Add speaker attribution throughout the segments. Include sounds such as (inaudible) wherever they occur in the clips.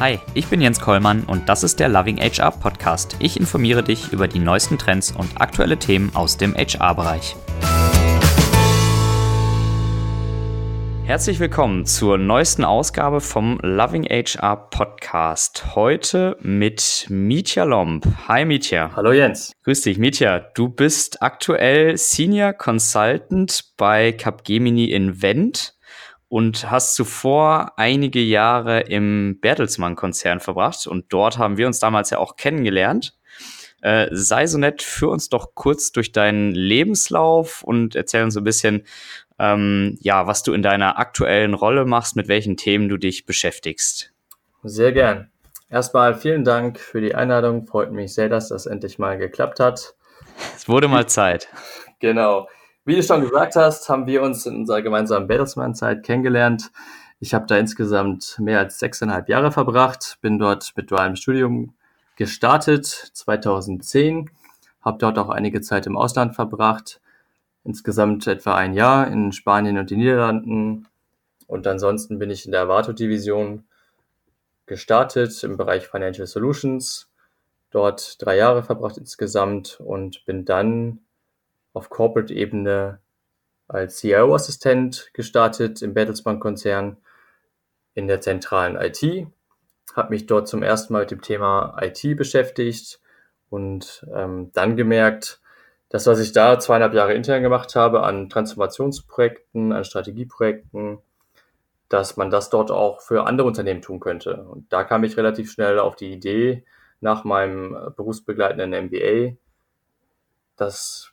Speaker 1: Hi, ich bin Jens Kollmann und das ist der Loving HR Podcast. Ich informiere dich über die neuesten Trends und aktuelle Themen aus dem HR-Bereich. Herzlich willkommen zur neuesten Ausgabe vom Loving HR Podcast. Heute mit Mitya Lomb. Hi Mitya.
Speaker 2: Hallo Jens.
Speaker 1: Grüß dich, Mitya. Du bist aktuell Senior Consultant bei Capgemini Invent und hast zuvor einige Jahre im Bertelsmann-Konzern verbracht und dort haben wir uns damals ja auch kennengelernt. Äh, sei so nett, führ uns doch kurz durch deinen Lebenslauf und erzähl uns so ein bisschen, ähm, ja, was du in deiner aktuellen Rolle machst, mit welchen Themen du dich beschäftigst.
Speaker 2: Sehr gern. Erstmal vielen Dank für die Einladung. Freut mich sehr, dass das endlich mal geklappt hat.
Speaker 1: Es wurde mal Zeit. (laughs)
Speaker 2: Genau. Wie du schon gesagt hast, haben wir uns in unserer gemeinsamen Bertelsmann-Zeit kennengelernt. Ich habe da insgesamt mehr als sechseinhalb Jahre verbracht, bin dort mit dualem Studium gestartet, 2010, habe dort auch einige Zeit im Ausland verbracht, insgesamt etwa ein Jahr in Spanien und den Niederlanden. Und ansonsten bin ich in der Avato-Division gestartet im Bereich Financial Solutions, dort drei Jahre verbracht insgesamt und bin dann auf Corporate-Ebene als CIO-Assistent gestartet im Bertelsmann-Konzern in der zentralen IT, habe mich dort zum ersten Mal mit dem Thema IT beschäftigt und ähm, dann gemerkt, dass was ich da zweieinhalb Jahre intern gemacht habe an Transformationsprojekten, an Strategieprojekten, dass man das dort auch für andere Unternehmen tun könnte. Und da kam ich relativ schnell auf die Idee nach meinem berufsbegleitenden MBA, dass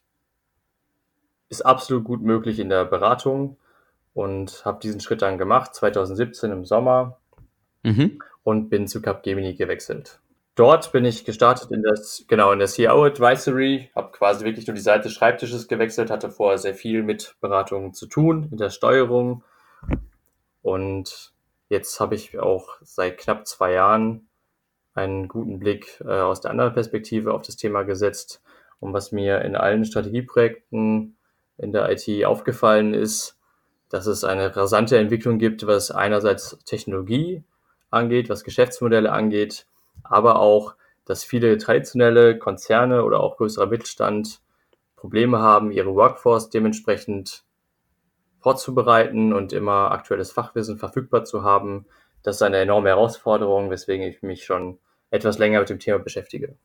Speaker 2: ist absolut gut möglich in der Beratung und habe diesen Schritt dann gemacht, 2017 im Sommer mhm. und bin zu Capgemini gewechselt. Dort bin ich gestartet in das, genau, in der CIO Advisory, habe quasi wirklich nur die Seite des Schreibtisches gewechselt, hatte vorher sehr viel mit Beratungen zu tun, mit der Steuerung. Und jetzt habe ich auch seit knapp zwei Jahren einen guten Blick äh, aus der anderen Perspektive auf das Thema gesetzt. Und was mir in allen Strategieprojekten in der IT aufgefallen ist, dass es eine rasante Entwicklung gibt, was einerseits Technologie angeht, was Geschäftsmodelle angeht, aber auch, dass viele traditionelle Konzerne oder auch größerer Mittelstand Probleme haben, ihre Workforce dementsprechend vorzubereiten und immer aktuelles Fachwissen verfügbar zu haben. Das ist eine enorme Herausforderung, weswegen ich mich schon etwas länger mit dem Thema beschäftige.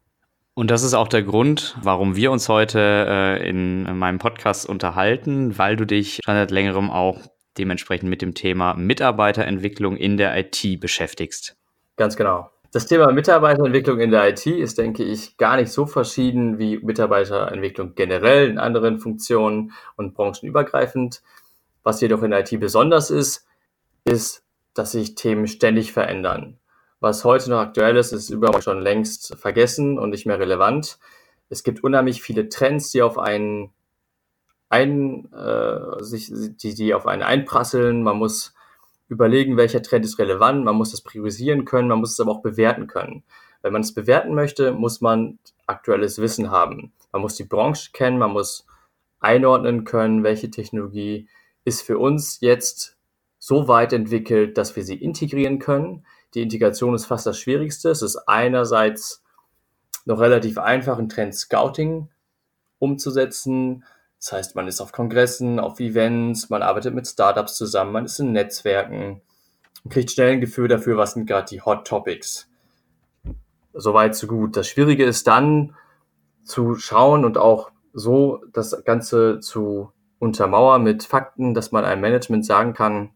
Speaker 1: Und das ist auch der Grund, warum wir uns heute äh, in, in meinem Podcast unterhalten, weil du dich schon seit längerem auch dementsprechend mit dem Thema Mitarbeiterentwicklung in der IT beschäftigst.
Speaker 2: Ganz genau. Das Thema Mitarbeiterentwicklung in der IT ist, denke ich, gar nicht so verschieden wie Mitarbeiterentwicklung generell in anderen Funktionen und branchenübergreifend. Was jedoch in der IT besonders ist, ist, dass sich Themen ständig verändern. Was heute noch aktuell ist, ist überhaupt schon längst vergessen und nicht mehr relevant. Es gibt unheimlich viele Trends, die auf einen ein, äh, sich, die, die auf einen einprasseln. Man muss überlegen, welcher Trend ist relevant. Man muss das priorisieren können. Man muss es aber auch bewerten können. Wenn man es bewerten möchte, muss man aktuelles Wissen haben. Man muss die Branche kennen. Man muss einordnen können, welche Technologie ist für uns jetzt so weit entwickelt, dass wir sie integrieren können. Die Integration ist fast das Schwierigste. Es ist einerseits noch relativ einfach, einen Trend Scouting umzusetzen. Das heißt, man ist auf Kongressen, auf Events, man arbeitet mit Startups zusammen, man ist in Netzwerken und kriegt schnell ein Gefühl dafür, was sind gerade die Hot Topics. Soweit, so gut. Das Schwierige ist dann zu schauen und auch so das Ganze zu untermauern mit Fakten, dass man einem Management sagen kann,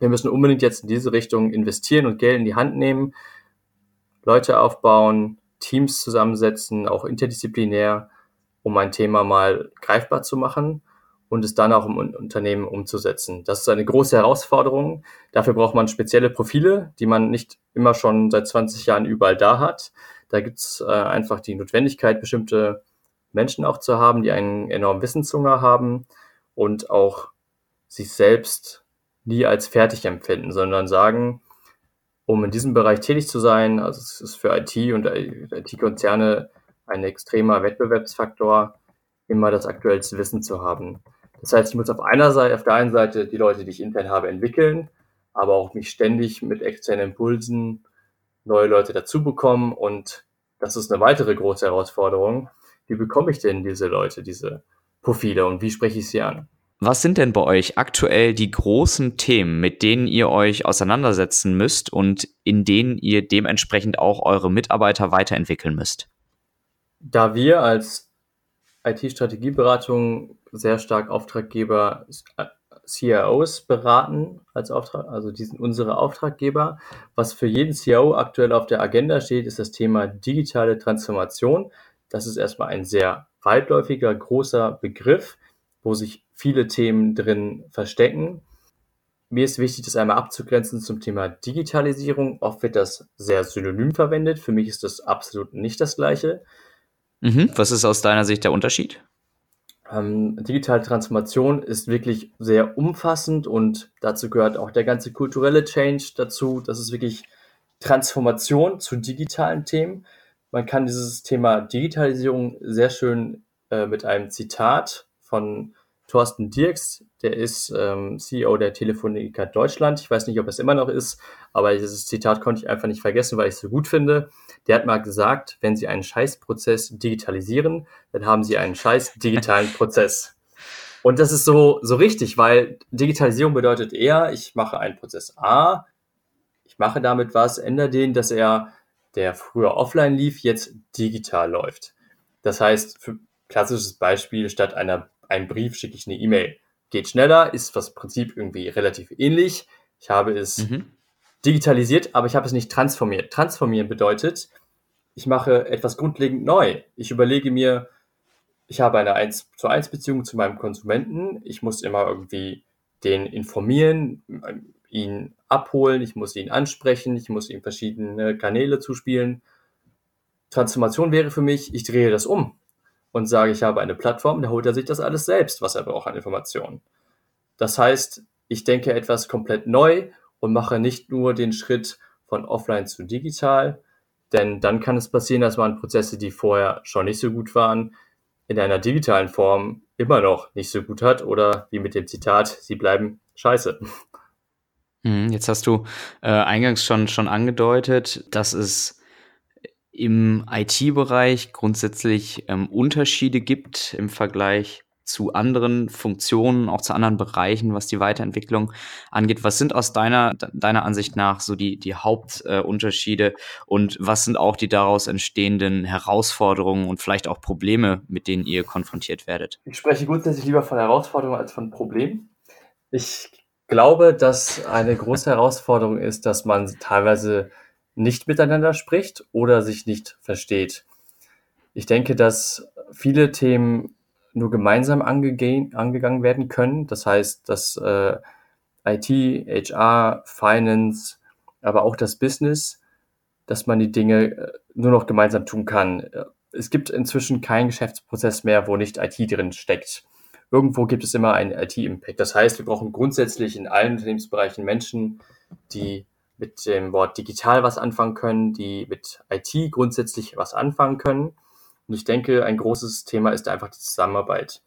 Speaker 2: wir müssen unbedingt jetzt in diese Richtung investieren und Geld in die Hand nehmen, Leute aufbauen, Teams zusammensetzen, auch interdisziplinär, um ein Thema mal greifbar zu machen und es dann auch im Unternehmen umzusetzen. Das ist eine große Herausforderung. Dafür braucht man spezielle Profile, die man nicht immer schon seit 20 Jahren überall da hat. Da gibt es äh, einfach die Notwendigkeit, bestimmte Menschen auch zu haben, die einen enormen Wissenshunger haben und auch sich selbst nie als fertig empfinden, sondern sagen, um in diesem Bereich tätig zu sein, also es ist für IT und IT-Konzerne ein extremer Wettbewerbsfaktor, immer das aktuellste Wissen zu haben. Das heißt, ich muss auf einer Seite, auf der einen Seite die Leute, die ich intern habe, entwickeln, aber auch mich ständig mit externen Impulsen neue Leute dazu bekommen und das ist eine weitere große Herausforderung. Wie bekomme ich denn diese Leute, diese Profile und wie spreche ich sie an?
Speaker 1: Was sind denn bei euch aktuell die großen Themen, mit denen ihr euch auseinandersetzen müsst und in denen ihr dementsprechend auch eure Mitarbeiter weiterentwickeln müsst?
Speaker 2: Da wir als IT-Strategieberatung sehr stark Auftraggeber CIOs beraten als Auftrag, also die sind unsere Auftraggeber. Was für jeden CIO aktuell auf der Agenda steht, ist das Thema digitale Transformation. Das ist erstmal ein sehr weitläufiger, großer Begriff, wo sich viele Themen drin verstecken. Mir ist wichtig, das einmal abzugrenzen zum Thema Digitalisierung. Oft wird das sehr synonym verwendet. Für mich ist das absolut nicht das Gleiche.
Speaker 1: Mhm. Was ist aus deiner Sicht der Unterschied?
Speaker 2: Ähm, digitale Transformation ist wirklich sehr umfassend und dazu gehört auch der ganze kulturelle Change dazu. Das ist wirklich Transformation zu digitalen Themen. Man kann dieses Thema Digitalisierung sehr schön äh, mit einem Zitat von Thorsten Dirks, der ist ähm, CEO der Telefonica Deutschland. Ich weiß nicht, ob es immer noch ist, aber dieses Zitat konnte ich einfach nicht vergessen, weil ich es so gut finde. Der hat mal gesagt, wenn Sie einen Scheißprozess digitalisieren, dann haben Sie einen scheiß digitalen Prozess. (laughs) Und das ist so, so richtig, weil Digitalisierung bedeutet eher, ich mache einen Prozess A, ich mache damit was, ändere den, dass er, der früher offline lief, jetzt digital läuft. Das heißt, für klassisches Beispiel, statt einer einen Brief schicke ich eine E-Mail. Geht schneller, ist das Prinzip irgendwie relativ ähnlich. Ich habe es mhm. digitalisiert, aber ich habe es nicht transformiert. Transformieren bedeutet, ich mache etwas grundlegend neu. Ich überlege mir, ich habe eine 1 zu 1 Beziehung zu meinem Konsumenten. Ich muss immer irgendwie den informieren, ihn abholen, ich muss ihn ansprechen, ich muss ihm verschiedene Kanäle zuspielen. Transformation wäre für mich, ich drehe das um und sage, ich habe eine Plattform, da holt er sich das alles selbst, was er braucht an Informationen. Das heißt, ich denke etwas komplett neu und mache nicht nur den Schritt von offline zu digital, denn dann kann es passieren, dass man Prozesse, die vorher schon nicht so gut waren, in einer digitalen Form immer noch nicht so gut hat oder wie mit dem Zitat, sie bleiben scheiße.
Speaker 1: Mhm, jetzt hast du äh, eingangs schon, schon angedeutet, dass es im IT-Bereich grundsätzlich ähm, Unterschiede gibt im Vergleich zu anderen Funktionen, auch zu anderen Bereichen, was die Weiterentwicklung angeht. Was sind aus deiner, deiner Ansicht nach so die, die Hauptunterschiede äh, und was sind auch die daraus entstehenden Herausforderungen und vielleicht auch Probleme, mit denen ihr konfrontiert werdet?
Speaker 2: Ich spreche grundsätzlich lieber von Herausforderungen als von Problemen. Ich glaube, dass eine große Herausforderung ist, dass man teilweise nicht miteinander spricht oder sich nicht versteht. Ich denke, dass viele Themen nur gemeinsam ange angegangen werden können. Das heißt, dass äh, IT, HR, Finance, aber auch das Business, dass man die Dinge äh, nur noch gemeinsam tun kann. Es gibt inzwischen keinen Geschäftsprozess mehr, wo nicht IT drin steckt. Irgendwo gibt es immer einen IT-Impact. Das heißt, wir brauchen grundsätzlich in allen Unternehmensbereichen Menschen, die mit dem Wort digital was anfangen können, die mit IT grundsätzlich was anfangen können. Und ich denke, ein großes Thema ist einfach die Zusammenarbeit.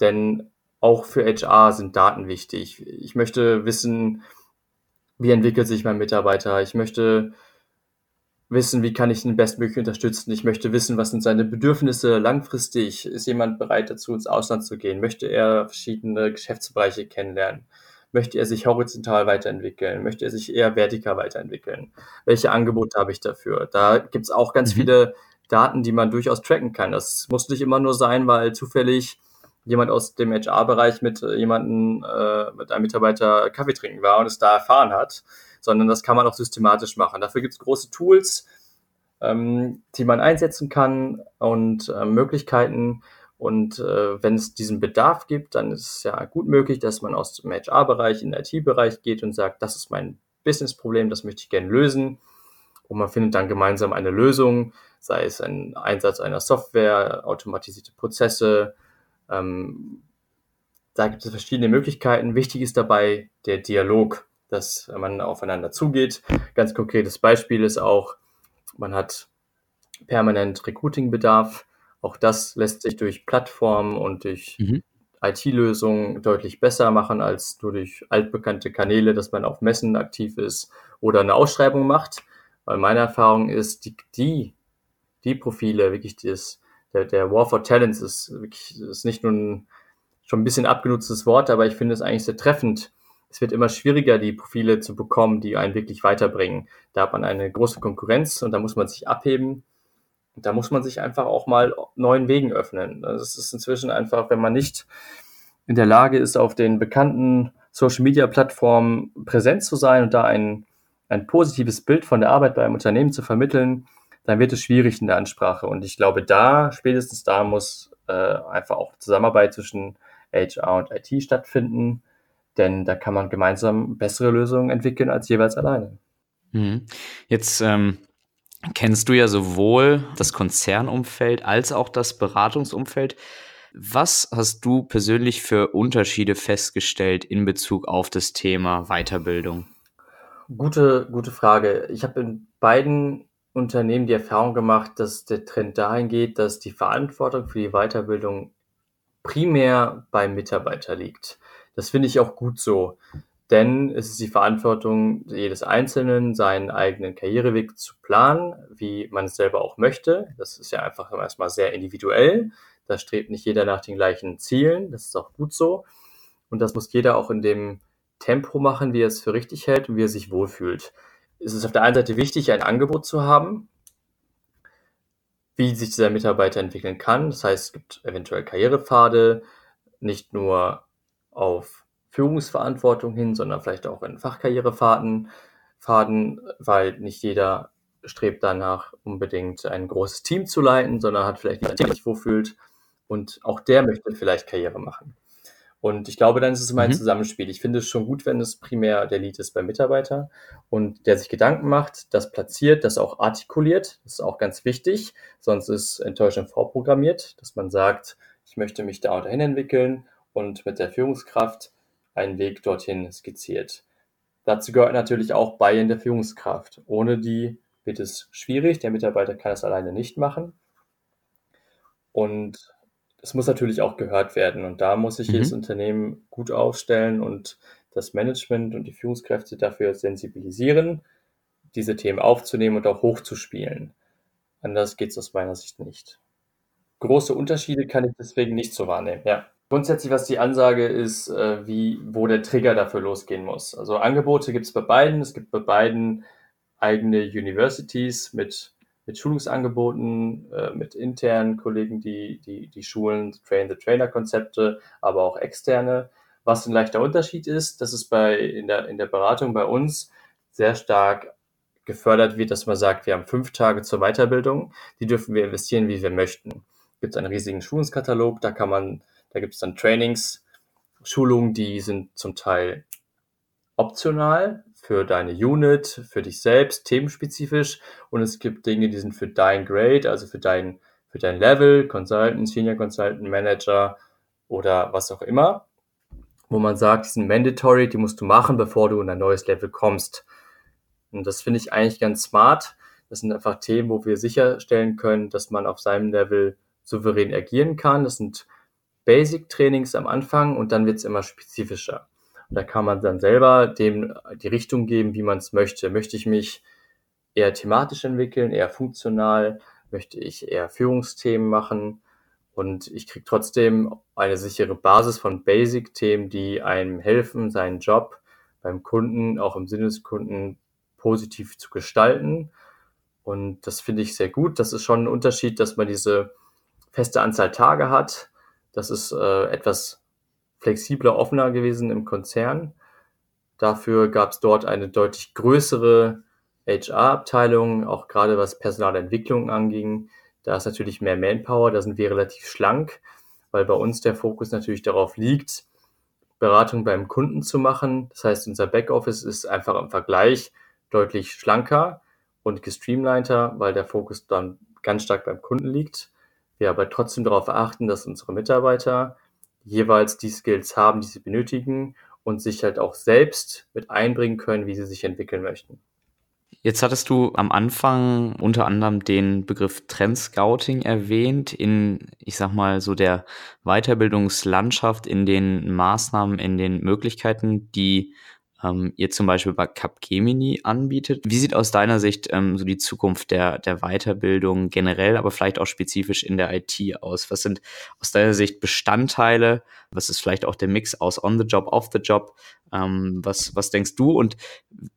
Speaker 2: Denn auch für HR sind Daten wichtig. Ich möchte wissen, wie entwickelt sich mein Mitarbeiter. Ich möchte wissen, wie kann ich ihn bestmöglich unterstützen. Ich möchte wissen, was sind seine Bedürfnisse langfristig. Ist jemand bereit dazu, ins Ausland zu gehen? Möchte er verschiedene Geschäftsbereiche kennenlernen? Möchte er sich horizontal weiterentwickeln? Möchte er sich eher vertikal weiterentwickeln? Welche Angebote habe ich dafür? Da gibt es auch ganz mhm. viele Daten, die man durchaus tracken kann. Das muss nicht immer nur sein, weil zufällig jemand aus dem HR-Bereich mit äh, jemandem, äh, mit einem Mitarbeiter Kaffee trinken war und es da erfahren hat, sondern das kann man auch systematisch machen. Dafür gibt es große Tools, ähm, die man einsetzen kann und äh, Möglichkeiten, und äh, wenn es diesen Bedarf gibt, dann ist es ja gut möglich, dass man aus dem HR-Bereich in den IT-Bereich geht und sagt, das ist mein Business-Problem, das möchte ich gerne lösen. Und man findet dann gemeinsam eine Lösung, sei es ein Einsatz einer Software, automatisierte Prozesse. Ähm, da gibt es verschiedene Möglichkeiten. Wichtig ist dabei der Dialog, dass man aufeinander zugeht. Ganz konkretes Beispiel ist auch, man hat permanent Recruiting-Bedarf auch das lässt sich durch Plattformen und durch mhm. IT-Lösungen deutlich besser machen als nur durch altbekannte Kanäle, dass man auf Messen aktiv ist oder eine Ausschreibung macht. Weil meine Erfahrung ist, die, die, die Profile, wirklich das, der, der War for Talents ist wirklich, ist nicht nur ein schon ein bisschen abgenutztes Wort, aber ich finde es eigentlich sehr treffend. Es wird immer schwieriger, die Profile zu bekommen, die einen wirklich weiterbringen. Da hat man eine große Konkurrenz und da muss man sich abheben. Da muss man sich einfach auch mal neuen Wegen öffnen. Das ist inzwischen einfach, wenn man nicht in der Lage ist, auf den bekannten Social Media Plattformen präsent zu sein und da ein, ein positives Bild von der Arbeit bei einem Unternehmen zu vermitteln, dann wird es schwierig in der Ansprache. Und ich glaube, da, spätestens da muss äh, einfach auch Zusammenarbeit zwischen HR und IT stattfinden, denn da kann man gemeinsam bessere Lösungen entwickeln als jeweils alleine.
Speaker 1: Mhm. Jetzt ähm, kennst du ja sowohl das Konzernumfeld als auch das Beratungsumfeld. Was hast du persönlich für Unterschiede festgestellt in Bezug auf das Thema Weiterbildung?
Speaker 2: Gute, gute Frage. Ich habe in beiden Unternehmen die Erfahrung gemacht, dass der Trend dahin geht, dass die Verantwortung für die Weiterbildung primär beim Mitarbeiter liegt. Das finde ich auch gut so, denn es ist die Verantwortung jedes Einzelnen, seinen eigenen Karriereweg zu planen, wie man es selber auch möchte. Das ist ja einfach erstmal sehr individuell. Da strebt nicht jeder nach den gleichen Zielen. Das ist auch gut so. Und das muss jeder auch in dem Tempo machen, wie er es für richtig hält und wie er sich wohlfühlt. Es ist auf der einen Seite wichtig, ein Angebot zu haben, wie sich dieser Mitarbeiter entwickeln kann. Das heißt, es gibt eventuell Karrierepfade, nicht nur auf Führungsverantwortung hin, sondern vielleicht auch in Fachkarrierefaden, Faden, weil nicht jeder strebt danach unbedingt ein großes Team zu leiten, sondern hat vielleicht nicht ein Team, sich wohlfühlt und auch der möchte vielleicht Karriere machen. Und ich glaube, dann ist es immer ein mhm. Zusammenspiel. Ich finde es schon gut, wenn es primär der Lead ist beim Mitarbeiter und der sich Gedanken macht, das platziert, das auch artikuliert. Das ist auch ganz wichtig. Sonst ist Enttäuschung vorprogrammiert, dass man sagt, ich möchte mich da und dahin entwickeln und mit der Führungskraft einen Weg dorthin skizziert. Dazu gehört natürlich auch bei in der Führungskraft. Ohne die wird es schwierig. Der Mitarbeiter kann es alleine nicht machen. Und es muss natürlich auch gehört werden. Und da muss sich mhm. jedes Unternehmen gut aufstellen und das Management und die Führungskräfte dafür sensibilisieren, diese Themen aufzunehmen und auch hochzuspielen. Anders geht es aus meiner Sicht nicht. Große Unterschiede kann ich deswegen nicht so wahrnehmen, ja. Grundsätzlich, was die Ansage ist, äh, wie, wo der Trigger dafür losgehen muss. Also Angebote gibt es bei beiden. Es gibt bei beiden eigene Universities mit mit Schulungsangeboten, äh, mit internen Kollegen, die, die, die schulen, Train-the-Trainer-Konzepte, aber auch externe. Was ein leichter Unterschied ist, dass es bei, in, der, in der Beratung bei uns sehr stark gefördert wird, dass man sagt, wir haben fünf Tage zur Weiterbildung, die dürfen wir investieren, wie wir möchten. Gibt es einen riesigen Schulungskatalog, da kann man, da gibt es dann Trainings, Schulungen, die sind zum Teil optional, für deine Unit, für dich selbst, themenspezifisch. Und es gibt Dinge, die sind für dein Grade, also für dein, für dein Level, Consultant, Senior Consultant, Manager oder was auch immer, wo man sagt, die sind mandatory, die musst du machen, bevor du in ein neues Level kommst. Und das finde ich eigentlich ganz smart. Das sind einfach Themen, wo wir sicherstellen können, dass man auf seinem Level souverän agieren kann. Das sind Basic-Trainings am Anfang und dann wird es immer spezifischer. Und da kann man dann selber dem die Richtung geben, wie man es möchte. Möchte ich mich eher thematisch entwickeln, eher funktional? Möchte ich eher Führungsthemen machen? Und ich kriege trotzdem eine sichere Basis von Basic-Themen, die einem helfen, seinen Job beim Kunden, auch im Sinne des Kunden, positiv zu gestalten. Und das finde ich sehr gut. Das ist schon ein Unterschied, dass man diese feste Anzahl Tage hat. Das ist äh, etwas flexibler, offener gewesen im Konzern. Dafür gab es dort eine deutlich größere HR-Abteilung, auch gerade was Personalentwicklung anging. Da ist natürlich mehr Manpower, da sind wir relativ schlank, weil bei uns der Fokus natürlich darauf liegt, Beratung beim Kunden zu machen. Das heißt, unser Backoffice ist einfach im Vergleich deutlich schlanker und gestreamliner, weil der Fokus dann ganz stark beim Kunden liegt. Wir aber trotzdem darauf achten, dass unsere Mitarbeiter jeweils die Skills haben, die sie benötigen und sich halt auch selbst mit einbringen können, wie sie sich entwickeln möchten.
Speaker 1: Jetzt hattest du am Anfang unter anderem den Begriff Trendscouting erwähnt in, ich sag mal, so der Weiterbildungslandschaft, in den Maßnahmen, in den Möglichkeiten, die ähm, ihr zum Beispiel bei Capgemini anbietet. Wie sieht aus deiner Sicht ähm, so die Zukunft der, der Weiterbildung generell, aber vielleicht auch spezifisch in der IT aus? Was sind aus deiner Sicht Bestandteile? Was ist vielleicht auch der Mix aus on the job, off the job? Ähm, was, was denkst du und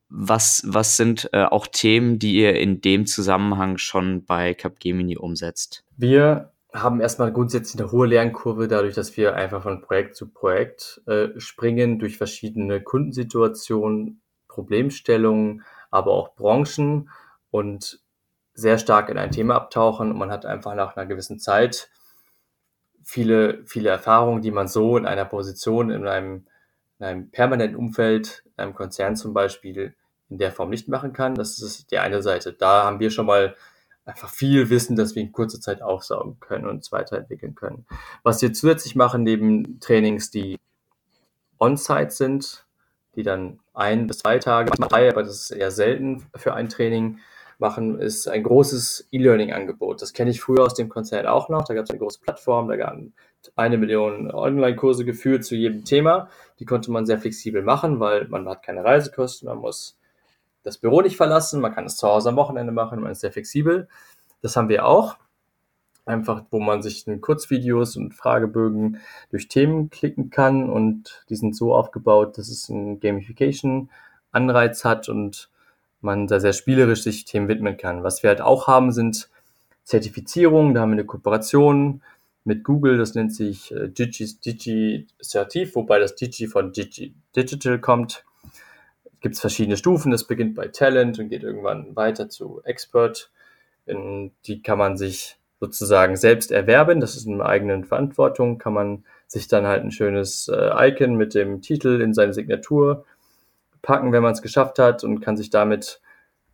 Speaker 1: was, was sind äh, auch Themen, die ihr in dem Zusammenhang schon bei Capgemini umsetzt?
Speaker 2: Wir haben erstmal grundsätzlich eine hohe Lernkurve, dadurch, dass wir einfach von Projekt zu Projekt äh, springen, durch verschiedene Kundensituationen, Problemstellungen, aber auch Branchen und sehr stark in ein Thema abtauchen. Und man hat einfach nach einer gewissen Zeit viele, viele Erfahrungen, die man so in einer Position, in einem, in einem permanenten Umfeld, in einem Konzern zum Beispiel, in der Form nicht machen kann. Das ist die eine Seite. Da haben wir schon mal einfach viel Wissen, das wir in kurzer Zeit aufsaugen können und uns weiterentwickeln können. Was wir zusätzlich machen, neben Trainings, die on-site sind, die dann ein bis zwei Tage, drei, aber das ist eher selten für ein Training machen, ist ein großes E-Learning-Angebot. Das kenne ich früher aus dem Konzert auch noch. Da gab es eine große Plattform, da gab es eine Million Online-Kurse geführt zu jedem Thema. Die konnte man sehr flexibel machen, weil man hat keine Reisekosten, man muss das Büro nicht verlassen, man kann es zu Hause am Wochenende machen, man ist sehr flexibel. Das haben wir auch. Einfach, wo man sich in Kurzvideos und Fragebögen durch Themen klicken kann und die sind so aufgebaut, dass es einen Gamification-Anreiz hat und man da sehr spielerisch sich Themen widmen kann. Was wir halt auch haben, sind Zertifizierungen. Da haben wir eine Kooperation mit Google, das nennt sich äh, Digi, Digi Certif, wobei das Digi von Digi Digital kommt gibt es verschiedene Stufen. Das beginnt bei Talent und geht irgendwann weiter zu Expert. In die kann man sich sozusagen selbst erwerben. Das ist in eigenen Verantwortung. Kann man sich dann halt ein schönes äh, Icon mit dem Titel in seine Signatur packen, wenn man es geschafft hat und kann sich damit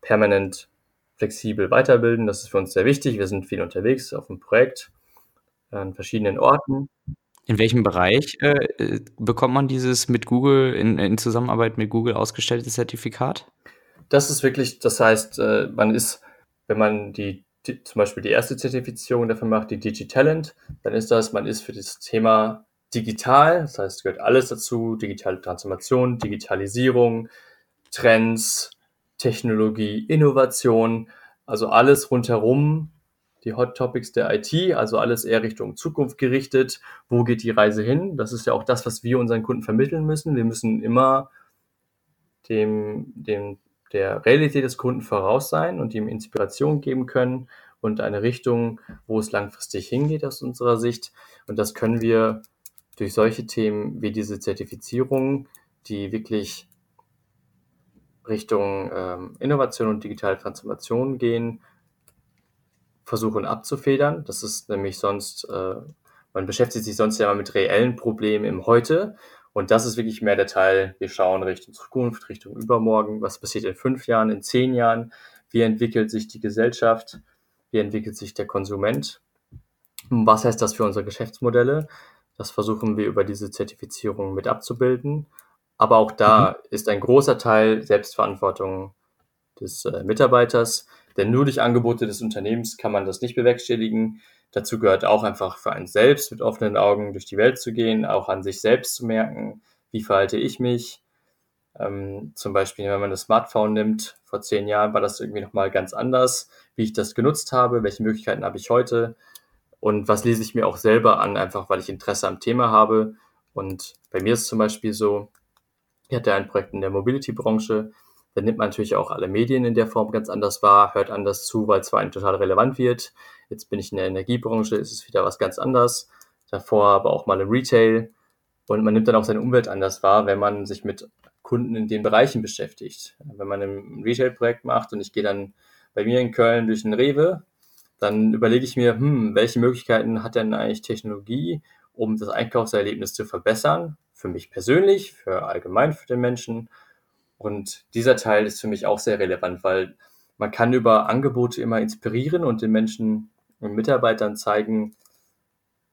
Speaker 2: permanent flexibel weiterbilden. Das ist für uns sehr wichtig. Wir sind viel unterwegs auf dem Projekt an verschiedenen Orten.
Speaker 1: In welchem Bereich äh, bekommt man dieses mit Google in, in, Zusammenarbeit mit Google ausgestellte Zertifikat?
Speaker 2: Das ist wirklich, das heißt, äh, man ist, wenn man die, zum Beispiel die erste Zertifizierung dafür macht, die Digitalent, dann ist das, man ist für das Thema digital, das heißt, gehört alles dazu, digitale Transformation, Digitalisierung, Trends, Technologie, Innovation, also alles rundherum die Hot Topics der IT, also alles eher Richtung Zukunft gerichtet. Wo geht die Reise hin? Das ist ja auch das, was wir unseren Kunden vermitteln müssen. Wir müssen immer dem, dem, der Realität des Kunden voraus sein und ihm Inspiration geben können und eine Richtung, wo es langfristig hingeht aus unserer Sicht. Und das können wir durch solche Themen wie diese Zertifizierung, die wirklich Richtung ähm, Innovation und digitale Transformation gehen, versuchen abzufedern. Das ist nämlich sonst, äh, man beschäftigt sich sonst ja mal mit reellen Problemen im Heute. Und das ist wirklich mehr der Teil, wir schauen Richtung Zukunft, Richtung Übermorgen. Was passiert in fünf Jahren, in zehn Jahren? Wie entwickelt sich die Gesellschaft? Wie entwickelt sich der Konsument? Was heißt das für unsere Geschäftsmodelle? Das versuchen wir über diese Zertifizierung mit abzubilden. Aber auch da mhm. ist ein großer Teil Selbstverantwortung des äh, Mitarbeiters. Denn nur durch Angebote des Unternehmens kann man das nicht bewerkstelligen. Dazu gehört auch einfach für einen selbst mit offenen Augen durch die Welt zu gehen, auch an sich selbst zu merken, wie verhalte ich mich. Ähm, zum Beispiel, wenn man das Smartphone nimmt, vor zehn Jahren war das irgendwie nochmal ganz anders, wie ich das genutzt habe, welche Möglichkeiten habe ich heute und was lese ich mir auch selber an, einfach weil ich Interesse am Thema habe. Und bei mir ist zum Beispiel so, ich hatte ein Projekt in der Mobility-Branche, dann nimmt man natürlich auch alle Medien in der Form ganz anders wahr, hört anders zu, weil es für einen total relevant wird. Jetzt bin ich in der Energiebranche, ist es wieder was ganz anderes. Davor aber auch mal im Retail. Und man nimmt dann auch seine Umwelt anders wahr, wenn man sich mit Kunden in den Bereichen beschäftigt. Wenn man ein Retail-Projekt macht und ich gehe dann bei mir in Köln durch einen Rewe, dann überlege ich mir, hm, welche Möglichkeiten hat denn eigentlich Technologie, um das Einkaufserlebnis zu verbessern? Für mich persönlich, für allgemein für den Menschen und dieser Teil ist für mich auch sehr relevant, weil man kann über Angebote immer inspirieren und den Menschen und Mitarbeitern zeigen,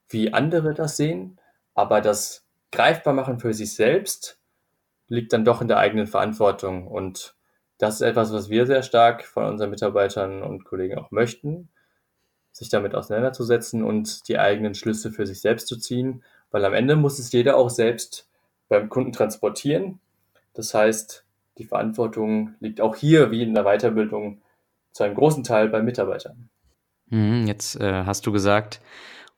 Speaker 2: wie andere das sehen, aber das greifbar machen für sich selbst liegt dann doch in der eigenen Verantwortung. Und das ist etwas, was wir sehr stark von unseren Mitarbeitern und Kollegen auch möchten, sich damit auseinanderzusetzen und die eigenen Schlüsse für sich selbst zu ziehen, weil am Ende muss es jeder auch selbst beim Kunden transportieren. Das heißt, die Verantwortung liegt auch hier, wie in der Weiterbildung, zu einem großen Teil bei Mitarbeitern.
Speaker 1: Mhm, jetzt äh, hast du gesagt,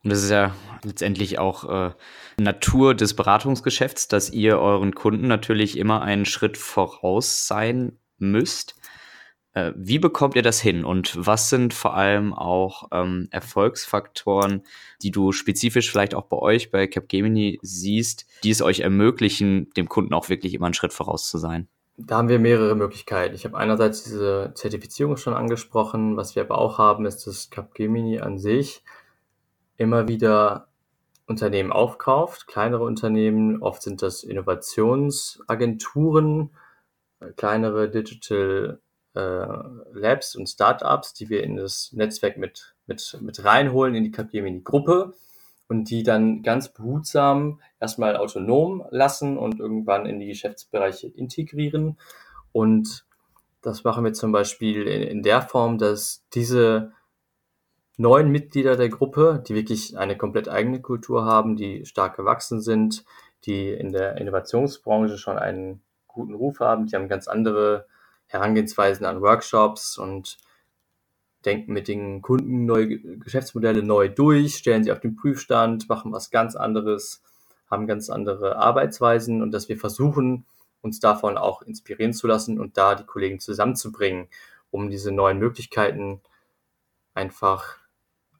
Speaker 1: und das ist ja letztendlich auch äh, Natur des Beratungsgeschäfts, dass ihr euren Kunden natürlich immer einen Schritt voraus sein müsst. Äh, wie bekommt ihr das hin und was sind vor allem auch ähm, Erfolgsfaktoren, die du spezifisch vielleicht auch bei euch bei Capgemini siehst, die es euch ermöglichen, dem Kunden auch wirklich immer einen Schritt voraus zu sein?
Speaker 2: Da haben wir mehrere Möglichkeiten. Ich habe einerseits diese Zertifizierung schon angesprochen. Was wir aber auch haben, ist, dass Capgemini an sich immer wieder Unternehmen aufkauft, kleinere Unternehmen. Oft sind das Innovationsagenturen, kleinere Digital äh, Labs und Startups, die wir in das Netzwerk mit, mit, mit reinholen, in die Capgemini-Gruppe und die dann ganz behutsam erstmal autonom lassen und irgendwann in die Geschäftsbereiche integrieren. Und das machen wir zum Beispiel in, in der Form, dass diese neuen Mitglieder der Gruppe, die wirklich eine komplett eigene Kultur haben, die stark gewachsen sind, die in der Innovationsbranche schon einen guten Ruf haben, die haben ganz andere Herangehensweisen an Workshops und denken mit den Kunden neue Geschäftsmodelle neu durch, stellen sie auf den Prüfstand, machen was ganz anderes, haben ganz andere Arbeitsweisen und dass wir versuchen, uns davon auch inspirieren zu lassen und da die Kollegen zusammenzubringen, um diese neuen Möglichkeiten einfach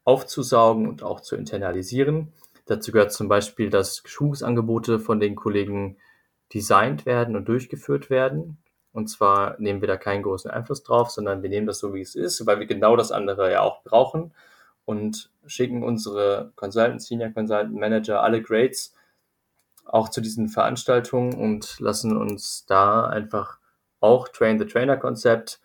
Speaker 2: aufzusaugen und auch zu internalisieren. Dazu gehört zum Beispiel, dass Schulungsangebote von den Kollegen designt werden und durchgeführt werden. Und zwar nehmen wir da keinen großen Einfluss drauf, sondern wir nehmen das so, wie es ist, weil wir genau das andere ja auch brauchen und schicken unsere Consultant, Senior Consultant, Manager, alle Grades auch zu diesen Veranstaltungen und lassen uns da einfach auch Train the Trainer Konzept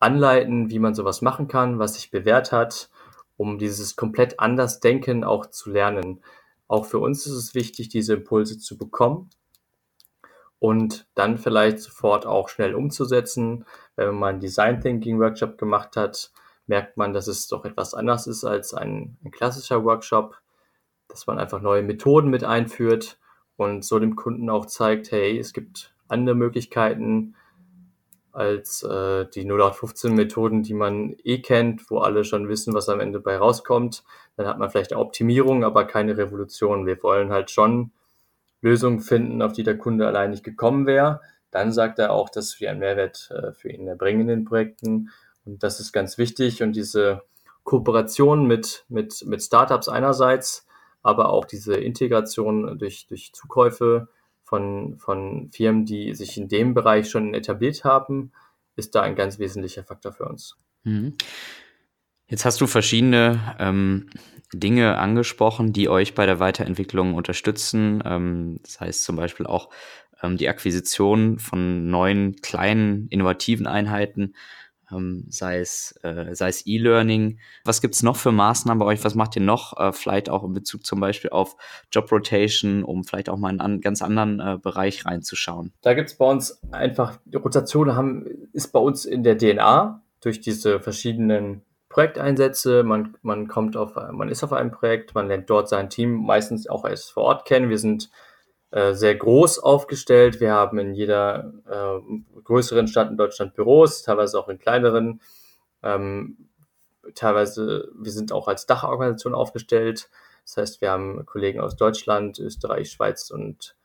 Speaker 2: anleiten, wie man sowas machen kann, was sich bewährt hat um dieses komplett anders Denken auch zu lernen. Auch für uns ist es wichtig, diese Impulse zu bekommen und dann vielleicht sofort auch schnell umzusetzen. Wenn man einen Design Thinking Workshop gemacht hat, merkt man, dass es doch etwas anders ist als ein, ein klassischer Workshop, dass man einfach neue Methoden mit einführt und so dem Kunden auch zeigt, hey, es gibt andere Möglichkeiten, als äh, die 0815 Methoden, die man eh kennt, wo alle schon wissen, was am Ende bei rauskommt. Dann hat man vielleicht eine Optimierung, aber keine Revolution. Wir wollen halt schon Lösungen finden, auf die der Kunde allein nicht gekommen wäre. Dann sagt er auch, dass wir einen Mehrwert äh, für ihn erbringen in den Projekten. Und das ist ganz wichtig. Und diese Kooperation mit, mit, mit Startups einerseits, aber auch diese Integration durch, durch Zukäufe von, von Firmen, die sich in dem Bereich schon etabliert haben, ist da ein ganz wesentlicher Faktor für uns. Mhm.
Speaker 1: Jetzt hast du verschiedene ähm, Dinge angesprochen, die euch bei der Weiterentwicklung unterstützen. Ähm, das heißt zum Beispiel auch ähm, die Akquisition von neuen, kleinen, innovativen Einheiten ähm, sei es äh, sei es E-Learning. Was gibt's noch für Maßnahmen bei euch? Was macht ihr noch? Äh, vielleicht auch in Bezug zum Beispiel auf Job Rotation, um vielleicht auch mal in einen ganz anderen äh, Bereich reinzuschauen.
Speaker 2: Da gibt's bei uns einfach die Rotation haben ist bei uns in der DNA durch diese verschiedenen Projekteinsätze. Man man kommt auf man ist auf einem Projekt, man lernt dort sein Team meistens auch erst vor Ort kennen. Wir sind äh, sehr groß aufgestellt. Wir haben in jeder äh, größeren Stadt in Deutschland Büros, teilweise auch in kleineren. Ähm, teilweise, wir sind auch als Dachorganisation aufgestellt. Das heißt, wir haben Kollegen aus Deutschland, Österreich, Schweiz und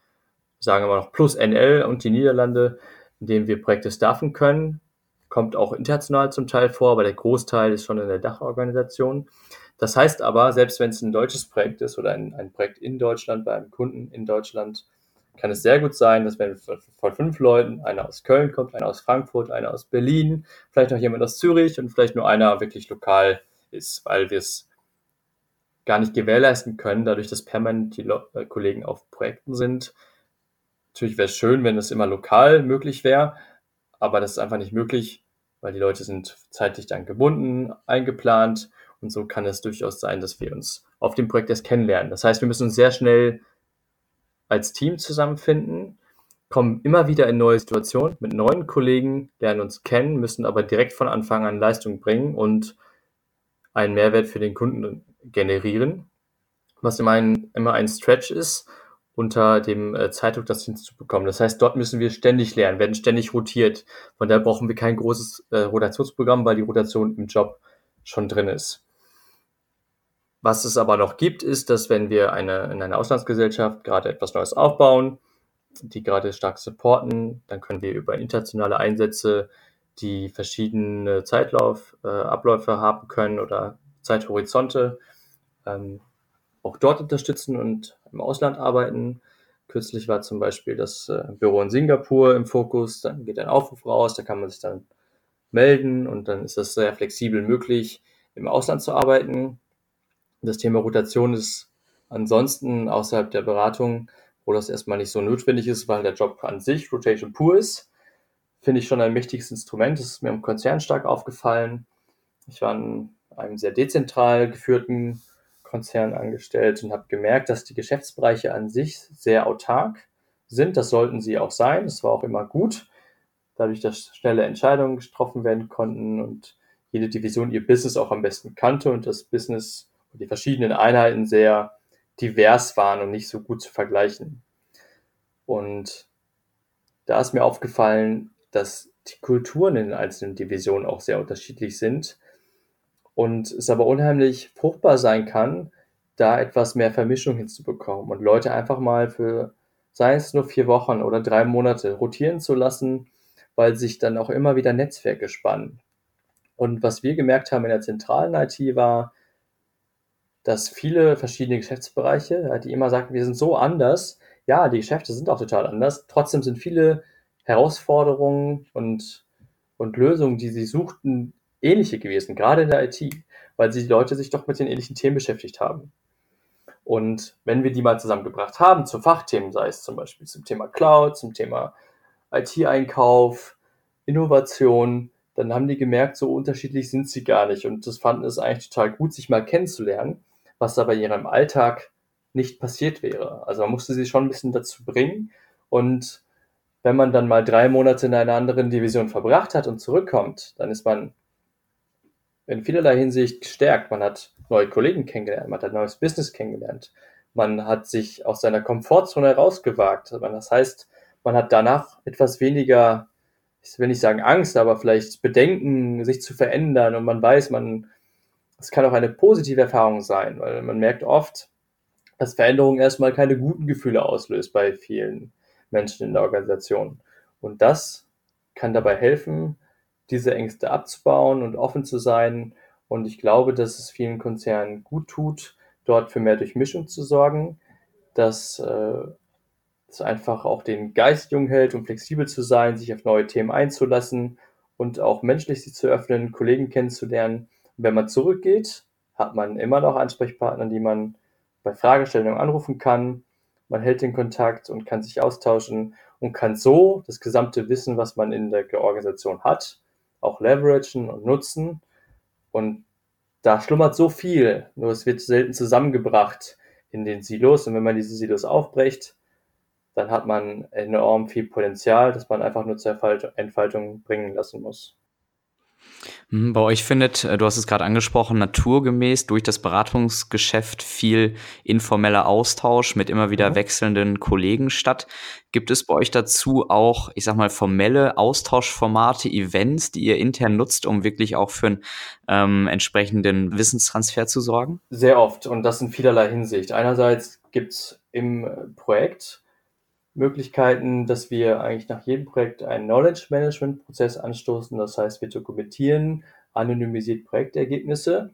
Speaker 2: sagen wir noch plus NL und die Niederlande, in denen wir Projekte staffen können. Kommt auch international zum Teil vor, aber der Großteil ist schon in der Dachorganisation. Das heißt aber, selbst wenn es ein deutsches Projekt ist oder ein, ein Projekt in Deutschland bei einem Kunden in Deutschland, kann es sehr gut sein, dass wenn von fünf Leuten einer aus Köln kommt, einer aus Frankfurt, einer aus Berlin, vielleicht noch jemand aus Zürich und vielleicht nur einer wirklich lokal ist, weil wir es gar nicht gewährleisten können, dadurch, dass permanent die äh, Kollegen auf Projekten sind. Natürlich wäre es schön, wenn es immer lokal möglich wäre, aber das ist einfach nicht möglich, weil die Leute sind zeitlich dann gebunden, eingeplant und so kann es durchaus sein, dass wir uns auf dem Projekt erst kennenlernen. Das heißt, wir müssen uns sehr schnell als Team zusammenfinden, kommen immer wieder in neue Situationen mit neuen Kollegen, lernen uns kennen, müssen aber direkt von Anfang an Leistung bringen und einen Mehrwert für den Kunden generieren, was immer ein, immer ein Stretch ist unter dem äh, Zeitdruck das hinzubekommen. Das heißt, dort müssen wir ständig lernen, werden ständig rotiert. Von daher brauchen wir kein großes äh, Rotationsprogramm, weil die Rotation im Job schon drin ist. Was es aber noch gibt, ist, dass wenn wir eine, in einer Auslandsgesellschaft gerade etwas Neues aufbauen, die gerade stark supporten, dann können wir über internationale Einsätze, die verschiedene Zeitlauf, äh, haben können oder Zeithorizonte, ähm, auch dort unterstützen und im Ausland arbeiten. Kürzlich war zum Beispiel das äh, Büro in Singapur im Fokus, dann geht ein Aufruf raus, da kann man sich dann melden und dann ist das sehr flexibel möglich, im Ausland zu arbeiten. Das Thema Rotation ist ansonsten außerhalb der Beratung, wo das erstmal nicht so notwendig ist, weil der Job an sich Rotation pur ist, finde ich schon ein mächtiges Instrument. Das ist mir im Konzern stark aufgefallen. Ich war in einem sehr dezentral geführten Konzern angestellt und habe gemerkt, dass die Geschäftsbereiche an sich sehr autark sind. Das sollten sie auch sein. Das war auch immer gut, dadurch, dass schnelle Entscheidungen getroffen werden konnten und jede Division ihr Business auch am besten kannte und das Business und die verschiedenen Einheiten sehr divers waren und nicht so gut zu vergleichen. Und da ist mir aufgefallen, dass die Kulturen in den einzelnen Divisionen auch sehr unterschiedlich sind und es aber unheimlich fruchtbar sein kann, da etwas mehr Vermischung hinzubekommen und Leute einfach mal für, sei es nur vier Wochen oder drei Monate, rotieren zu lassen, weil sich dann auch immer wieder Netzwerke spannen. Und was wir gemerkt haben in der zentralen IT war, dass viele verschiedene Geschäftsbereiche, die immer sagten, wir sind so anders, ja, die Geschäfte sind auch total anders, trotzdem sind viele Herausforderungen und, und Lösungen, die sie suchten, ähnliche gewesen, gerade in der IT, weil die Leute sich doch mit den ähnlichen Themen beschäftigt haben. Und wenn wir die mal zusammengebracht haben zu Fachthemen, sei es zum Beispiel zum Thema Cloud, zum Thema IT-Einkauf, Innovation, dann haben die gemerkt, so unterschiedlich sind sie gar nicht. Und das fanden es eigentlich total gut, sich mal kennenzulernen, was aber in ihrem Alltag nicht passiert wäre. Also man musste sie schon ein bisschen dazu bringen. Und wenn man dann mal drei Monate in einer anderen Division verbracht hat und zurückkommt, dann ist man in vielerlei Hinsicht gestärkt. Man hat neue Kollegen kennengelernt, man hat neues Business kennengelernt, man hat sich aus seiner Komfortzone herausgewagt. Das heißt, man hat danach etwas weniger, ich will nicht sagen Angst, aber vielleicht Bedenken, sich zu verändern und man weiß, man, es kann auch eine positive Erfahrung sein, weil man merkt oft, dass Veränderung erstmal keine guten Gefühle auslöst bei vielen Menschen in der Organisation. Und das kann dabei helfen, diese Ängste abzubauen und offen zu sein. Und ich glaube, dass es vielen Konzernen gut tut, dort für mehr Durchmischung zu sorgen, dass äh, es einfach auch den Geist jung hält und flexibel zu sein, sich auf neue Themen einzulassen und auch menschlich sich zu öffnen, Kollegen kennenzulernen. Und wenn man zurückgeht, hat man immer noch Ansprechpartner, die man bei Fragestellungen anrufen kann. Man hält den Kontakt und kann sich austauschen und kann so das gesamte Wissen, was man in der Organisation hat, auch leveragen und nutzen. Und da schlummert so viel, nur es wird selten zusammengebracht in den Silos. Und wenn man diese Silos aufbricht, dann hat man enorm viel Potenzial, das man einfach nur zur Entfaltung bringen lassen muss.
Speaker 1: Mhm, bei euch findet, äh, du hast es gerade angesprochen, naturgemäß durch das Beratungsgeschäft viel informeller Austausch mit immer wieder mhm. wechselnden Kollegen statt. Gibt es bei euch dazu auch, ich sag mal, formelle Austauschformate, Events, die ihr intern nutzt, um wirklich auch für einen ähm, entsprechenden Wissenstransfer zu sorgen?
Speaker 2: Sehr oft und das in vielerlei Hinsicht. Einerseits gibt es im Projekt Möglichkeiten, dass wir eigentlich nach jedem Projekt einen Knowledge Management Prozess anstoßen. Das heißt, wir dokumentieren anonymisiert Projektergebnisse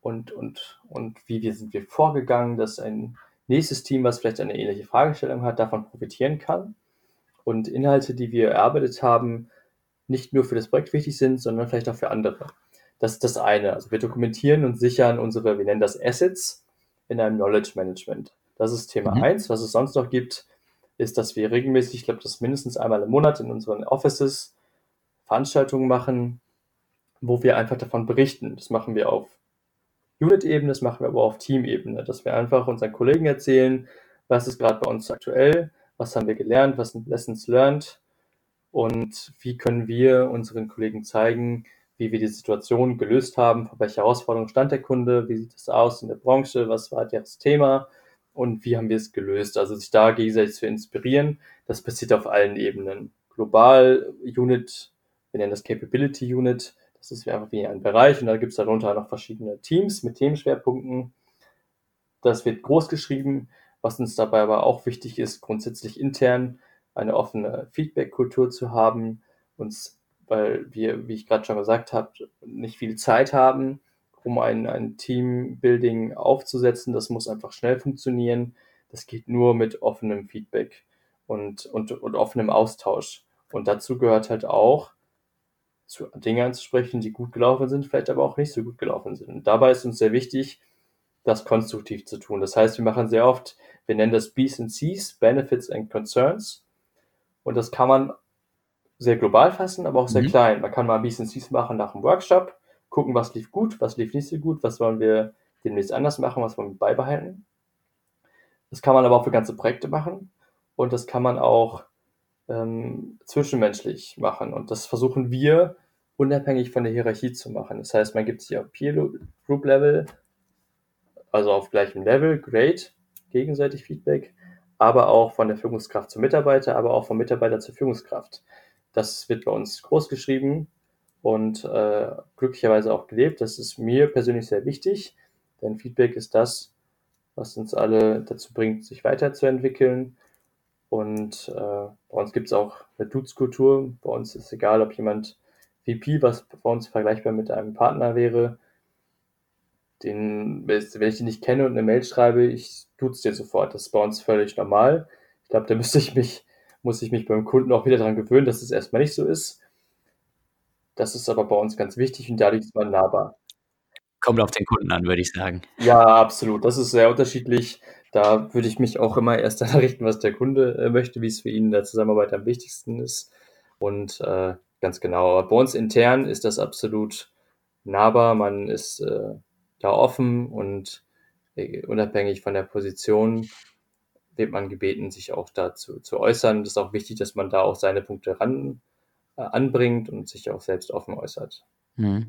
Speaker 2: und, und, und wie wir, sind wir vorgegangen, dass ein nächstes Team, was vielleicht eine ähnliche Fragestellung hat, davon profitieren kann. Und Inhalte, die wir erarbeitet haben, nicht nur für das Projekt wichtig sind, sondern vielleicht auch für andere. Das ist das eine. Also wir dokumentieren und sichern unsere, wir nennen das Assets in einem Knowledge Management. Das ist Thema mhm. eins. Was es sonst noch gibt, ist, dass wir regelmäßig, ich glaube, das mindestens einmal im Monat in unseren Offices Veranstaltungen machen, wo wir einfach davon berichten. Das machen wir auf Unit-Ebene, das machen wir aber auf Team-Ebene, dass wir einfach unseren Kollegen erzählen, was ist gerade bei uns aktuell, was haben wir gelernt, was sind Lessons learned und wie können wir unseren Kollegen zeigen, wie wir die Situation gelöst haben, vor welcher Herausforderung stand der Kunde, wie sieht es aus in der Branche, was war das Thema und wie haben wir es gelöst. Also sich da gegenseitig zu inspirieren, das passiert auf allen Ebenen. Global Unit, wir nennen das Capability Unit, das ist einfach wie ein Bereich und da gibt es darunter noch verschiedene Teams mit Themenschwerpunkten. Das wird groß geschrieben, was uns dabei aber auch wichtig ist, grundsätzlich intern eine offene Feedback-Kultur zu haben, uns, weil wir, wie ich gerade schon gesagt habe, nicht viel Zeit haben, um ein, ein Teambuilding aufzusetzen. Das muss einfach schnell funktionieren. Das geht nur mit offenem Feedback und, und, und offenem Austausch. Und dazu gehört halt auch, zu Dinge anzusprechen, die gut gelaufen sind, vielleicht aber auch nicht so gut gelaufen sind. Und dabei ist uns sehr wichtig, das konstruktiv zu tun. Das heißt, wir machen sehr oft, wir nennen das B's and C's, Benefits and Concerns. Und das kann man sehr global fassen, aber auch sehr mhm. klein. Man kann mal B's and C's machen nach einem Workshop, gucken, was lief gut, was lief nicht so gut, was wollen wir demnächst anders machen, was wollen wir beibehalten. Das kann man aber auch für ganze Projekte machen und das kann man auch ähm, zwischenmenschlich machen. Und das versuchen wir unabhängig von der Hierarchie zu machen. Das heißt, man gibt sich auf Peer Group Level, also auf gleichem Level, great, gegenseitig Feedback, aber auch von der Führungskraft zum Mitarbeiter, aber auch vom Mitarbeiter zur Führungskraft. Das wird bei uns groß geschrieben und äh, glücklicherweise auch gelebt. Das ist mir persönlich sehr wichtig, denn Feedback ist das, was uns alle dazu bringt, sich weiterzuentwickeln und äh, bei uns gibt es auch eine Dudes-Kultur. Bei uns ist egal, ob jemand VP, was bei uns vergleichbar mit einem Partner wäre, den, wenn ich den nicht kenne und eine Mail schreibe, ich duze dir sofort. Das ist bei uns völlig normal. Ich glaube, da müsste ich mich, muss ich mich beim Kunden auch wieder daran gewöhnen, dass es erstmal nicht so ist. Das ist aber bei uns ganz wichtig und dadurch ist man nahbar.
Speaker 1: Kommt auf den Kunden an, würde ich sagen.
Speaker 2: Ja, absolut. Das ist sehr unterschiedlich. Da würde ich mich auch immer erst (laughs) danach richten, was der Kunde äh, möchte, wie es für ihn in der Zusammenarbeit am wichtigsten ist. Und äh, ganz genau. Aber bei uns intern ist das absolut nahbar. Man ist äh, da offen und äh, unabhängig von der Position wird man gebeten, sich auch dazu zu äußern. Es ist auch wichtig, dass man da auch seine Punkte ran anbringt und sich auch selbst offen äußert. Mhm.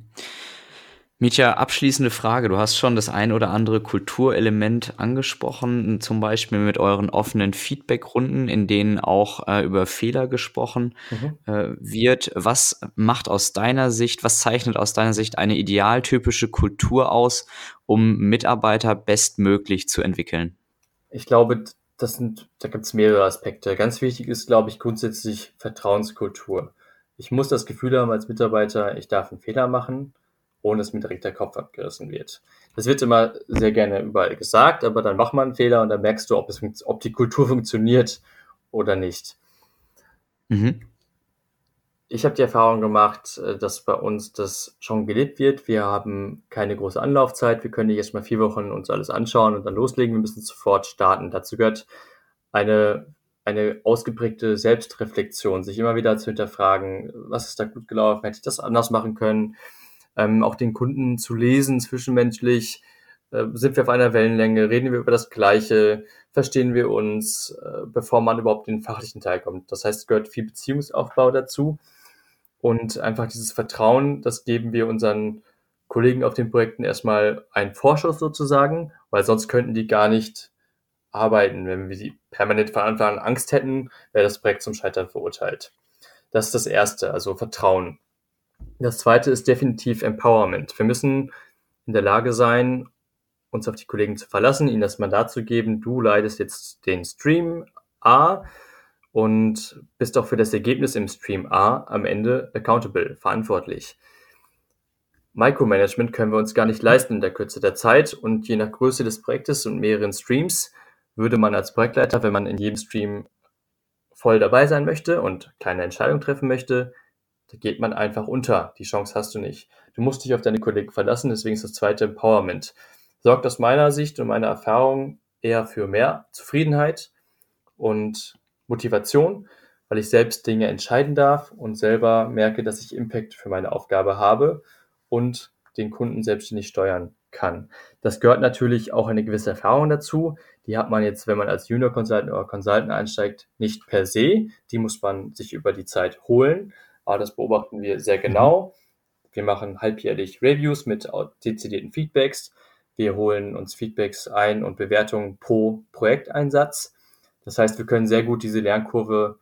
Speaker 1: Mietja, abschließende Frage. Du hast schon das ein oder andere Kulturelement angesprochen, zum Beispiel mit euren offenen Feedback-Runden, in denen auch äh, über Fehler gesprochen mhm. äh, wird. Was macht aus deiner Sicht, was zeichnet aus deiner Sicht eine idealtypische Kultur aus, um Mitarbeiter bestmöglich zu entwickeln?
Speaker 2: Ich glaube, das sind, da gibt es mehrere Aspekte. Ganz wichtig ist, glaube ich, grundsätzlich Vertrauenskultur. Ich muss das Gefühl haben als Mitarbeiter, ich darf einen Fehler machen ohne dass mir direkt der Kopf abgerissen wird. Das wird immer sehr gerne überall gesagt, aber dann macht man einen Fehler und dann merkst du, ob, es, ob die Kultur funktioniert oder nicht. Mhm. Ich habe die Erfahrung gemacht, äh, dass bei uns das schon gelebt wird. Wir haben keine große Anlaufzeit. Wir können nicht erst mal vier Wochen uns alles anschauen und dann loslegen. Wir müssen sofort starten. Dazu gehört eine, eine ausgeprägte Selbstreflexion, sich immer wieder zu hinterfragen, was ist da gut gelaufen, hätte ich das anders machen können, ähm, auch den Kunden zu lesen, zwischenmenschlich. Äh, sind wir auf einer Wellenlänge? Reden wir über das Gleiche? Verstehen wir uns, äh, bevor man überhaupt in den fachlichen Teil kommt? Das heißt, es gehört viel Beziehungsaufbau dazu. Und einfach dieses Vertrauen, das geben wir unseren Kollegen auf den Projekten erstmal einen Vorschuss sozusagen, weil sonst könnten die gar nicht arbeiten. Wenn wir sie permanent von Anfang an Angst hätten, wäre das Projekt zum Scheitern verurteilt. Das ist das Erste, also Vertrauen. Das zweite ist definitiv Empowerment. Wir müssen in der Lage sein, uns auf die Kollegen zu verlassen, ihnen das Mandat zu geben, du leidest jetzt den Stream A und bist auch für das Ergebnis im Stream A am Ende accountable, verantwortlich. Micromanagement können wir uns gar nicht leisten in der Kürze der Zeit und je nach Größe des Projektes und mehreren Streams würde man als Projektleiter, wenn man in jedem Stream voll dabei sein möchte und kleine Entscheidungen treffen möchte, da geht man einfach unter. Die Chance hast du nicht. Du musst dich auf deine Kollegen verlassen, deswegen ist das zweite Empowerment. Sorgt aus meiner Sicht und meiner Erfahrung eher für mehr Zufriedenheit und Motivation, weil ich selbst Dinge entscheiden darf und selber merke, dass ich Impact für meine Aufgabe habe und den Kunden selbstständig steuern kann. Das gehört natürlich auch eine gewisse Erfahrung dazu. Die hat man jetzt, wenn man als Junior Consultant oder Consultant einsteigt, nicht per se. Die muss man sich über die Zeit holen. Aber das beobachten wir sehr genau. Wir machen halbjährlich Reviews mit dezidierten Feedbacks. Wir holen uns Feedbacks ein und Bewertungen pro Projekteinsatz. Das heißt, wir können sehr gut diese Lernkurve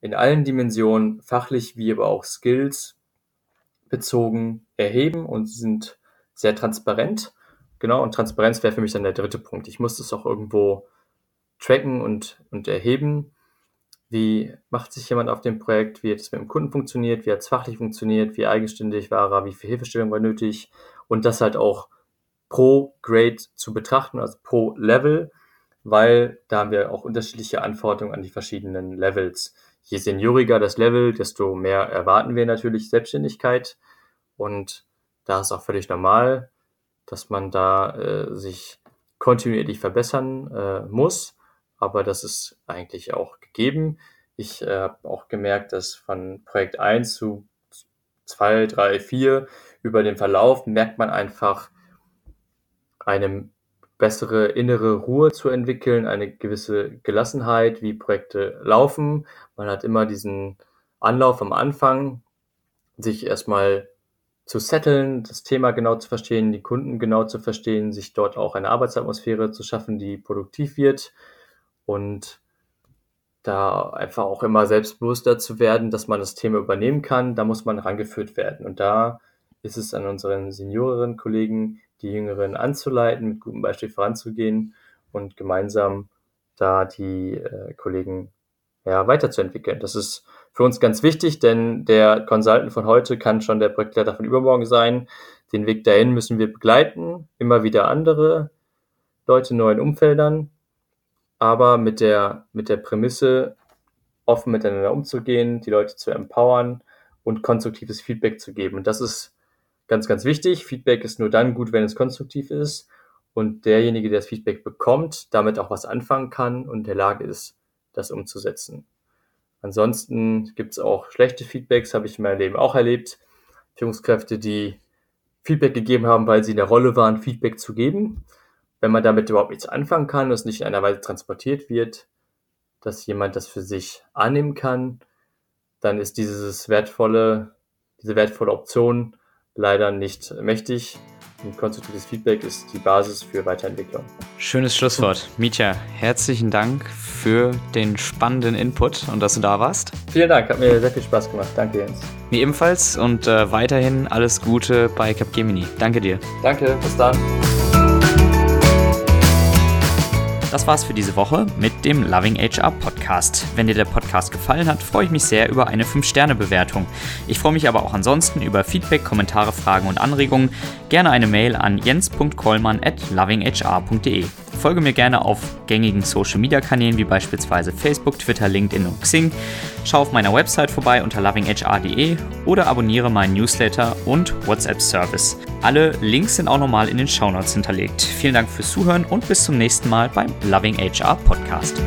Speaker 2: in allen Dimensionen, fachlich wie aber auch Skills bezogen erheben und sind sehr transparent. Genau, und Transparenz wäre für mich dann der dritte Punkt. Ich muss das auch irgendwo tracken und, und erheben. Wie macht sich jemand auf dem Projekt? Wie hat es mit dem Kunden funktioniert? Wie hat es fachlich funktioniert? Wie eigenständig war er? Wie viel Hilfestellung war nötig? Und das halt auch pro Grade zu betrachten, also pro Level, weil da haben wir auch unterschiedliche Anforderungen an die verschiedenen Levels. Je senioriger das Level, desto mehr erwarten wir natürlich Selbstständigkeit. Und da ist auch völlig normal, dass man da äh, sich kontinuierlich verbessern äh, muss. Aber das ist eigentlich auch gegeben. Ich äh, habe auch gemerkt, dass von Projekt 1 zu 2, 3, 4 über den Verlauf merkt man einfach eine bessere innere Ruhe zu entwickeln, eine gewisse Gelassenheit, wie Projekte laufen. Man hat immer diesen Anlauf am Anfang, sich erstmal zu setteln, das Thema genau zu verstehen, die Kunden genau zu verstehen, sich dort auch eine Arbeitsatmosphäre zu schaffen, die produktiv wird und da einfach auch immer selbstbewusster zu werden, dass man das Thema übernehmen kann, da muss man rangeführt werden. Und da ist es an unseren senioreren Kollegen, die Jüngeren anzuleiten, mit gutem Beispiel voranzugehen und gemeinsam da die äh, Kollegen ja, weiterzuentwickeln. Das ist für uns ganz wichtig, denn der Consultant von heute kann schon der Projektleiter von übermorgen sein. Den Weg dahin müssen wir begleiten, immer wieder andere Leute in neuen Umfeldern, aber mit der, mit der Prämisse, offen miteinander umzugehen, die Leute zu empowern und konstruktives Feedback zu geben. Und das ist ganz, ganz wichtig. Feedback ist nur dann gut, wenn es konstruktiv ist und derjenige, der das Feedback bekommt, damit auch was anfangen kann und in der Lage ist, das umzusetzen. Ansonsten gibt es auch schlechte Feedbacks, habe ich in meinem Leben auch erlebt. Führungskräfte, die Feedback gegeben haben, weil sie in der Rolle waren, Feedback zu geben. Wenn man damit überhaupt nichts anfangen kann es nicht in einer Weise transportiert wird, dass jemand das für sich annehmen kann, dann ist dieses wertvolle, diese wertvolle Option leider nicht mächtig. Und konstruktives Feedback ist die Basis für Weiterentwicklung.
Speaker 1: Schönes Schlusswort. Mietja, herzlichen Dank für den spannenden Input und dass du da warst.
Speaker 2: Vielen Dank, hat mir sehr viel Spaß gemacht. Danke, Jens.
Speaker 1: Mir ebenfalls und äh, weiterhin alles Gute bei Capgemini. Danke dir.
Speaker 2: Danke, bis dann.
Speaker 1: Das war's für diese Woche mit dem Loving HR Podcast. Wenn dir der Podcast gefallen hat, freue ich mich sehr über eine 5-Sterne-Bewertung. Ich freue mich aber auch ansonsten über Feedback, Kommentare, Fragen und Anregungen. Gerne eine Mail an jens.kollmann at lovinghr.de. Folge mir gerne auf gängigen Social Media Kanälen wie beispielsweise Facebook, Twitter, LinkedIn und Xing. Schau auf meiner Website vorbei unter lovinghr.de oder abonniere meinen Newsletter und WhatsApp Service. Alle Links sind auch nochmal in den Shownotes hinterlegt. Vielen Dank fürs Zuhören und bis zum nächsten Mal beim Loving HR Podcast.